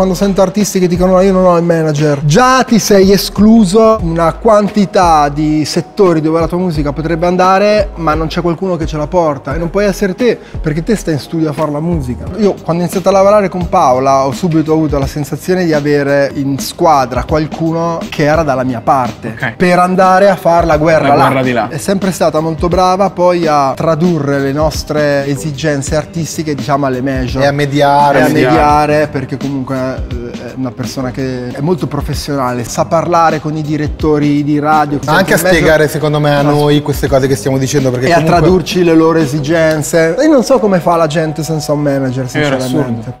Quando sento artisti che dicono no, io non ho il manager, già ti sei escluso una quantità di settori dove la tua musica potrebbe andare, ma non c'è qualcuno che ce la porta. E non puoi essere te, perché te stai in studio a fare la musica. Io quando ho iniziato a lavorare con Paola ho subito avuto la sensazione di avere in squadra qualcuno che era dalla mia parte. Ok. Per andare a fare la guerra, La là. guerra di là. È sempre stata molto brava poi a tradurre le nostre esigenze artistiche, diciamo, alle major E a mediare. e a mediare. mediare perché comunque è una persona che è molto professionale, sa parlare con i direttori di radio. Anche a mezzo- spiegare secondo me a noi queste cose che stiamo dicendo perché e a comunque... tradurci le loro esigenze. Io non so come fa la gente senza un manager, sinceramente.